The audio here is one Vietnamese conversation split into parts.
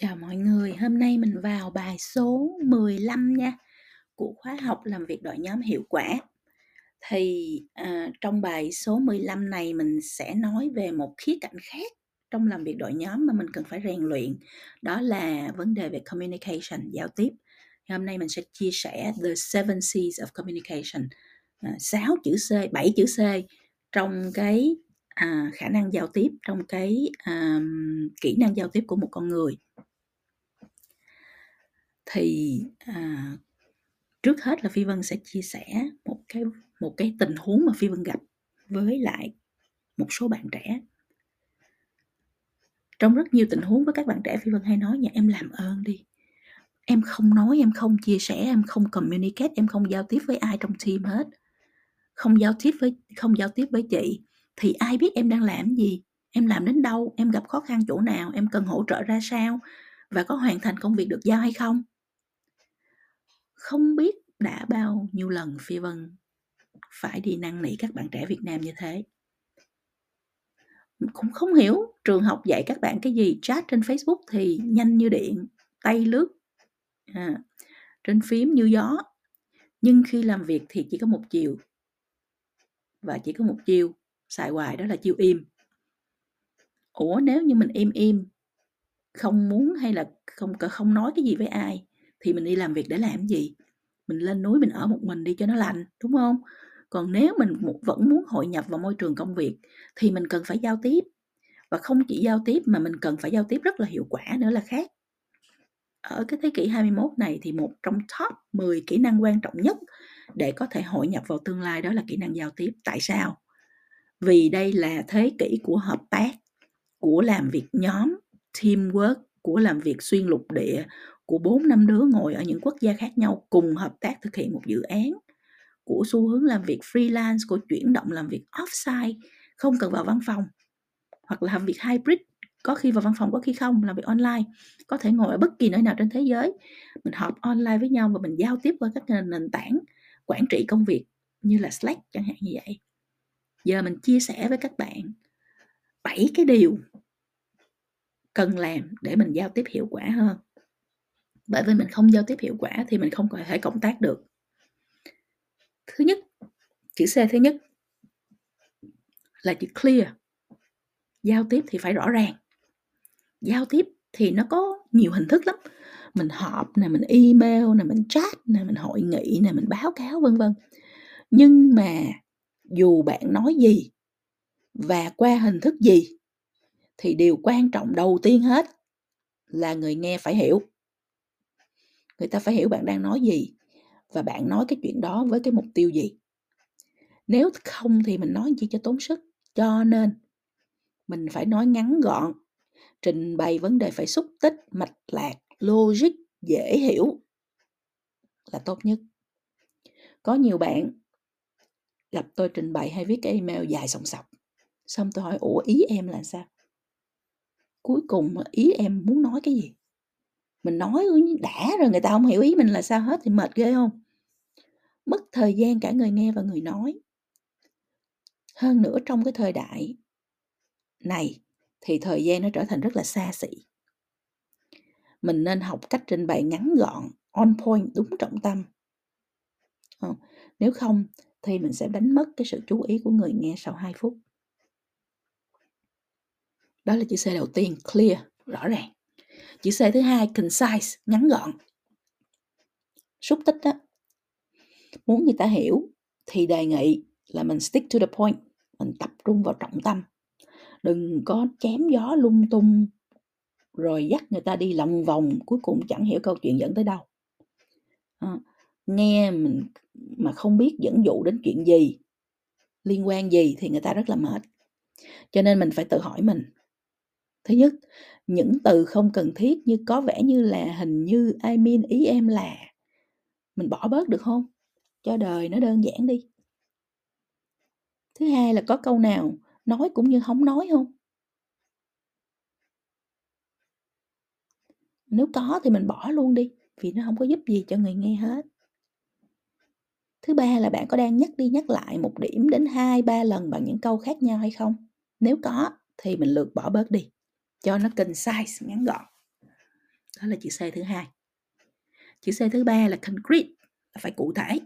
Chào mọi người, hôm nay mình vào bài số 15 nha, của khóa học làm việc đội nhóm hiệu quả. Thì, à, trong bài số 15 này mình sẽ nói về một khía cạnh khác trong làm việc đội nhóm mà mình cần phải rèn luyện, đó là vấn đề về communication, giao tiếp. Thì hôm nay mình sẽ chia sẻ the seven C's of communication, à, 6 chữ C, 7 chữ C trong cái, à, khả năng giao tiếp, trong cái, à, kỹ năng giao tiếp của một con người. Thì, à, trước hết là Phi Vân sẽ chia sẻ một cái một cái tình huống mà Phi Vân gặp với lại một số bạn trẻ. Trong rất nhiều tình huống với các bạn trẻ Phi Vân hay nói nha, em làm ơn đi. Em không nói, em không chia sẻ, em không communicate, em không giao tiếp với ai trong team hết. Không giao tiếp với không giao tiếp với chị thì ai biết em đang làm gì, em làm đến đâu, em gặp khó khăn chỗ nào, em cần hỗ trợ ra sao và có hoàn thành công việc được giao hay không? Không biết đã bao nhiêu lần Phi Vân phải đi năn nỉ các bạn trẻ Việt Nam như thế. Cũng không hiểu trường học dạy các bạn cái gì, chat trên Facebook thì nhanh như điện, tay lướt à, trên phím như gió. Nhưng khi làm việc thì chỉ có một chiều. Và chỉ có một chiều xài hoài đó là chiều im. Ủa nếu như mình im im không muốn hay là không không nói cái gì với ai thì mình đi làm việc để làm gì? Mình lên núi mình ở một mình đi cho nó lành, đúng không? Còn nếu mình vẫn muốn hội nhập vào môi trường công việc thì mình cần phải giao tiếp. Và không chỉ giao tiếp mà mình cần phải giao tiếp rất là hiệu quả nữa là khác. Ở cái thế kỷ 21 này thì một trong top 10 kỹ năng quan trọng nhất để có thể hội nhập vào tương lai đó là kỹ năng giao tiếp. Tại sao? Vì đây là thế kỷ của hợp tác, của làm việc nhóm, teamwork, của làm việc xuyên lục địa, của bốn năm đứa ngồi ở những quốc gia khác nhau cùng hợp tác thực hiện một dự án của xu hướng làm việc freelance, của chuyển động làm việc offsite, không cần vào văn phòng hoặc là làm việc hybrid, có khi vào văn phòng, có khi không, làm việc online. Có thể ngồi ở bất kỳ nơi nào trên thế giới. Mình họp online với nhau và mình giao tiếp qua các nền tảng quản trị công việc như là Slack chẳng hạn như vậy. Giờ mình chia sẻ với các bạn bảy cái điều cần làm để mình giao tiếp hiệu quả hơn bởi vì mình không giao tiếp hiệu quả thì mình không có thể cộng tác được. Thứ nhất, chữ c thứ nhất là chữ clear. Giao tiếp thì phải rõ ràng. Giao tiếp thì nó có nhiều hình thức lắm. Mình họp nè, mình email nè, mình chat nè, mình hội nghị nè, mình báo cáo, vân vân. Nhưng mà dù bạn nói gì và qua hình thức gì thì điều quan trọng đầu tiên hết là người nghe phải hiểu người ta phải hiểu bạn đang nói gì và bạn nói cái chuyện đó với cái mục tiêu gì. Nếu không thì mình nói chỉ cho tốn sức. Cho nên, mình phải nói ngắn gọn, trình bày vấn đề phải xúc tích, mạch lạc, logic, dễ hiểu là tốt nhất. Có nhiều bạn gặp tôi trình bày hay viết cái email dài sòng sọc, xong tôi hỏi, ủa, ý em là sao? Cuối cùng ý em muốn nói cái gì? Mình nói đã rồi người ta không hiểu ý mình là sao hết thì mệt ghê không mất thời gian cả người nghe và người nói. Hơn nữa trong cái thời đại này thì thời gian nó trở thành rất là xa xỉ. Mình nên học cách trình bày ngắn gọn, on point, đúng trọng tâm. Ờ, nếu không thì mình sẽ đánh mất cái sự chú ý của người nghe sau 2 phút. Đó là chữ C đầu tiên, clear, rõ ràng chữ C thứ hai concise ngắn gọn. Xúc tích đó muốn người ta hiểu thì đề nghị là mình stick to the point mình tập trung vào trọng tâm. Đừng có chém gió lung tung rồi dắt người ta đi lòng vòng cuối cùng chẳng hiểu câu chuyện dẫn tới đâu. À, nghe mình mà không biết dẫn dụ đến chuyện gì liên quan gì thì người ta rất là mệt. Cho nên mình phải tự hỏi mình. Thứ nhất những từ không cần thiết như có vẻ như là hình như I mean ý em là. Mình bỏ bớt được không? Cho đời nó đơn giản đi. Thứ hai là có câu nào nói cũng như không nói không? Nếu có thì mình bỏ luôn đi, vì nó không có giúp gì cho người nghe hết. Thứ ba là bạn có đang nhắc đi nhắc lại một điểm đến hai, ba lần bằng những câu khác nhau hay không? Nếu có thì mình lược bỏ bớt đi cho nó concise ngắn gọn. Đó là chữ C thứ hai. Chữ C thứ ba là concrete là phải cụ thể.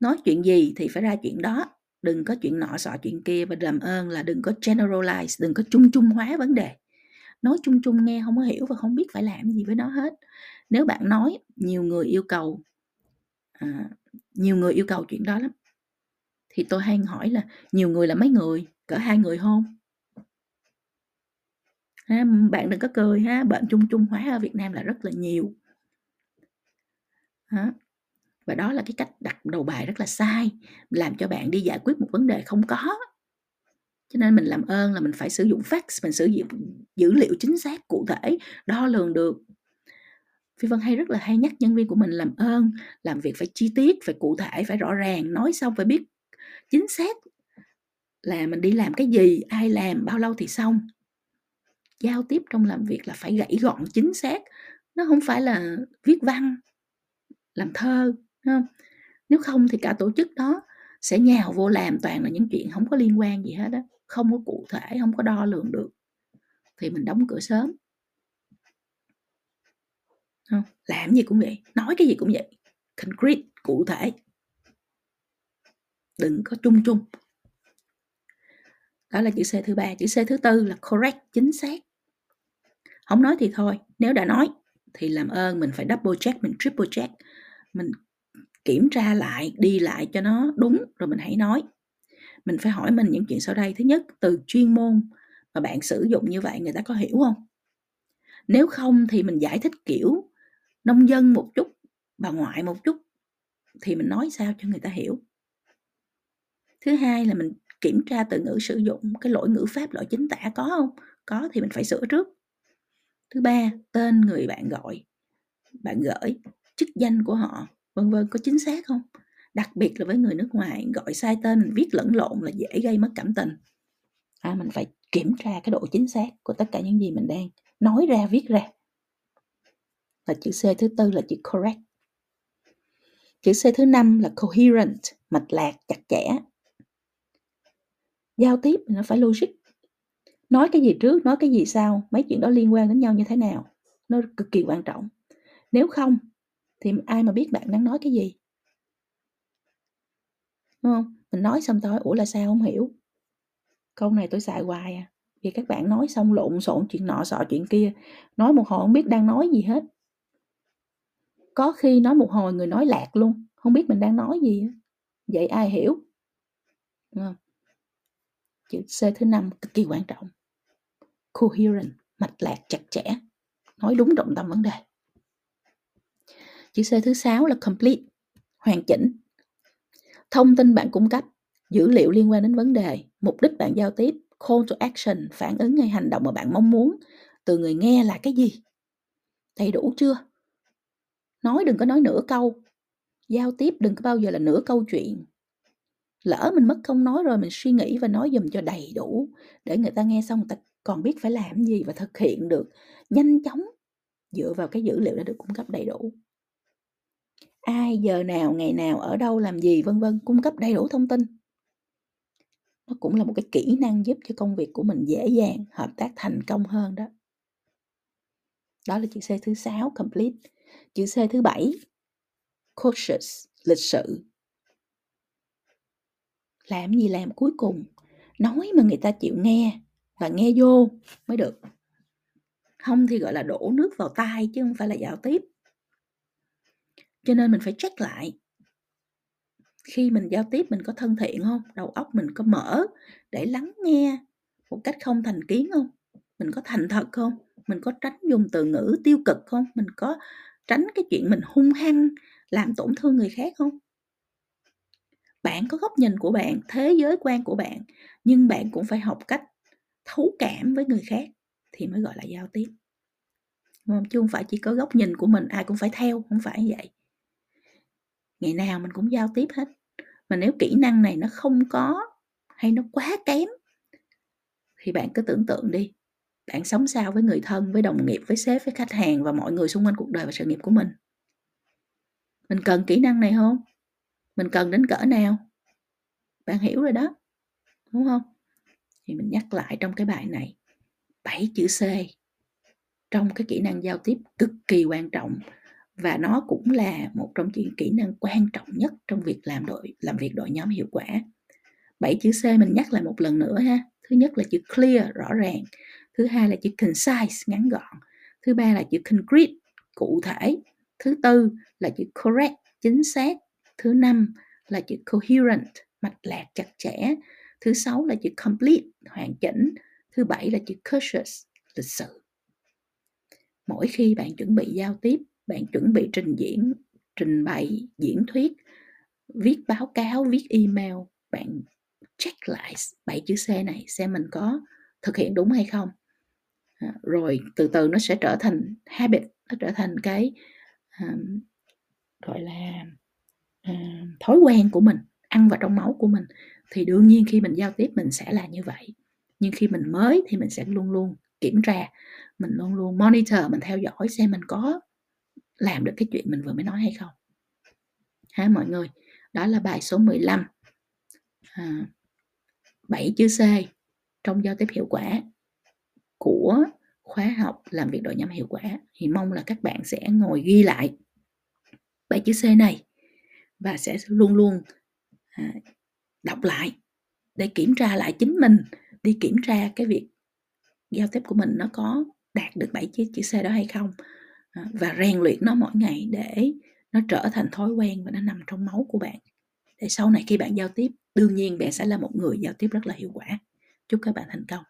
Nói chuyện gì thì phải ra chuyện đó. Đừng có chuyện nọ sọ chuyện kia và làm ơn là đừng có generalize đừng có chung chung hóa vấn đề. Nói chung chung nghe không có hiểu và không biết phải làm gì với nó hết. Nếu bạn nói nhiều người yêu cầu à, nhiều người yêu cầu chuyện đó lắm. Thì tôi hay hỏi là nhiều người là mấy người? Cỡ hai người không? Ha, bạn đừng có cười ha bệnh chung chung hóa ở Việt Nam là rất là nhiều. Ha. và đó là cái cách đặt đầu bài rất là sai làm cho bạn đi giải quyết một vấn đề không có. Cho nên mình làm ơn là mình phải sử dụng facts mình sử dụng dữ liệu chính xác cụ thể đo lường được. Phi Vân hay rất là hay nhắc nhân viên của mình làm ơn làm việc phải chi tiết phải cụ thể phải rõ ràng nói xong phải biết chính xác là mình đi làm cái gì ai làm bao lâu thì xong giao tiếp trong làm việc là phải gãy gọn chính xác, nó không phải là viết văn, làm thơ không nếu không thì cả tổ chức đó sẽ nhào vô làm toàn là những chuyện không có liên quan gì hết đó không có cụ thể không có đo lường được. Thì mình đóng cửa sớm. Không làm gì cũng vậy, nói cái gì cũng vậy, concrete, cụ thể. Đừng có chung chung. Đó là chữ C thứ ba. Chữ C thứ tư là correct, chính xác không nói thì thôi, nếu đã nói thì làm ơn, mình phải double check, mình triple check. Mình kiểm tra lại, đi lại cho nó đúng, rồi mình hãy nói. Mình phải hỏi mình những chuyện sau đây. Thứ nhất, từ chuyên môn mà bạn sử dụng như vậy, người ta có hiểu không? Nếu không thì mình giải thích, kiểu, nông dân một chút, bà ngoại một chút, thì mình nói sao cho người ta hiểu? Thứ hai là mình kiểm tra từ ngữ sử dụng, cái lỗi ngữ pháp, lỗi chính tả có không? Có thì mình phải sửa trước thứ ba tên người bạn gọi bạn gửi chức danh của họ vân vân có chính xác không? Đặc biệt là với người nước ngoài gọi sai tên mình viết lẫn lộn là dễ gây mất cảm tình. À, mình phải kiểm tra cái độ chính xác của tất cả những gì mình đang nói ra viết ra. Và chữ C thứ tư là chữ correct. Chữ C thứ năm là coherent mạch lạc chặt chẽ. Giao tiếp nó phải logic nói cái gì trước, nói cái gì sau, mấy chuyện đó liên quan đến nhau như thế nào, nó cực kỳ quan trọng. Nếu không, thì ai mà biết bạn đang nói cái gì? Đúng không? Mình nói xong thôi ủa là sao, không hiểu. Câu này tôi xài hoài à. Vì các bạn nói xong lộn xộn chuyện nọ, sọ chuyện kia, nói một hồi không biết đang nói gì hết. Có khi nói một hồi người nói lạc luôn, không biết mình đang nói gì vậy ai hiểu? Đúng không? chữ C thứ năm cực kỳ quan trọng coherent, mạch lạc, chặt chẽ. Nói đúng trọng tâm vấn đề. Chữ C thứ sáu là complete, hoàn chỉnh. Thông tin bạn cung cấp, dữ liệu liên quan đến vấn đề, mục đích bạn giao tiếp, call to action, phản ứng hay hành động mà bạn mong muốn, từ người nghe là cái gì? Đầy đủ chưa? Nói đừng có nói nửa câu. Giao tiếp đừng có bao giờ là nửa câu chuyện. Lỡ mình mất không nói rồi mình suy nghĩ và nói dùm cho đầy đủ, để người ta nghe xong người ta còn biết phải làm gì và thực hiện được nhanh chóng dựa vào cái dữ liệu đã được cung cấp đầy đủ. Ai giờ nào, ngày nào, ở đâu, làm gì, vân vân, cung cấp đầy đủ thông tin. Nó cũng là một cái kỹ năng giúp cho công việc của mình dễ dàng, hợp tác thành công hơn đó. Đó là chữ C thứ sáu, complete. Chữ C thứ bảy, cautious, lịch sự. Làm gì làm cuối cùng? Nói mà người ta chịu nghe và nghe vô mới được. Không thì, gọi là, đổ nước vào tai chứ không phải là giao tiếp. Cho nên mình phải check lại. Khi mình giao tiếp mình có thân thiện không? Đầu óc mình có mở để lắng nghe một cách không thành kiến không? Mình có thành thật không? Mình có tránh dùng từ ngữ tiêu cực không? Mình có tránh cái chuyện mình hung hăng làm tổn thương người khác không? Bạn có góc nhìn của bạn, thế giới quan của bạn, nhưng bạn cũng phải học cách thấu cảm với người khác thì mới gọi là giao tiếp. Không? chứ không phải chỉ có góc nhìn của mình, ai cũng phải theo, không phải vậy. Ngày nào mình cũng giao tiếp hết. Mà nếu kỹ năng này nó không có hay nó quá kém, thì bạn cứ tưởng tượng đi. Bạn sống sao với người thân, với đồng nghiệp, với sếp, với khách hàng và mọi người xung quanh cuộc đời và sự nghiệp của mình? Mình cần kỹ năng này không? Mình cần đến cỡ nào? Bạn hiểu rồi đó, đúng không? Thì mình nhắc lại trong cái bài này. Bảy chữ C trong cái kỹ năng giao tiếp cực kỳ quan trọng và nó cũng là một trong những kỹ năng quan trọng nhất trong việc làm đội làm việc đội nhóm hiệu quả. Bảy chữ C mình nhắc lại một lần nữa ha. Thứ nhất là chữ clear rõ ràng, thứ hai là chữ concise ngắn gọn, thứ ba là chữ concrete cụ thể, thứ tư là chữ correct chính xác, thứ năm là chữ coherent mạch lạc chặt chẽ, thứ sáu là chữ complete hoàn chỉnh, thứ bảy là chữ cautious lịch sự. Mỗi khi bạn chuẩn bị giao tiếp bạn chuẩn bị trình diễn trình bày diễn thuyết viết báo cáo viết email bạn check lại bảy chữ c này xem mình có thực hiện đúng hay không. À, rồi từ từ nó sẽ trở thành habit nó trở thành cái um, gọi là um, thói quen của mình ăn vào trong máu của mình thì đương nhiên khi mình giao tiếp mình sẽ là như vậy. Nhưng khi mình mới thì mình sẽ luôn luôn kiểm tra mình luôn luôn monitor mình theo dõi xem mình có làm được cái chuyện mình vừa mới nói hay không. Ha mọi người? Đó là bài số 15 à, 7 chữ C trong giao tiếp hiệu quả của khóa học làm việc đội nhóm hiệu quả. Thì mong là các bạn sẽ ngồi ghi lại bảy chữ C này và sẽ luôn luôn à, đọc lại để kiểm tra lại chính mình, đi kiểm tra cái việc giao tiếp của mình nó có đạt được bảy chữ chữ C đó hay không. À, và rèn luyện nó mỗi ngày để nó trở thành thói quen và nó nằm trong máu của bạn. Để sau này khi bạn giao tiếp, đương nhiên bạn sẽ là một người giao tiếp rất là hiệu quả. Chúc các bạn thành công.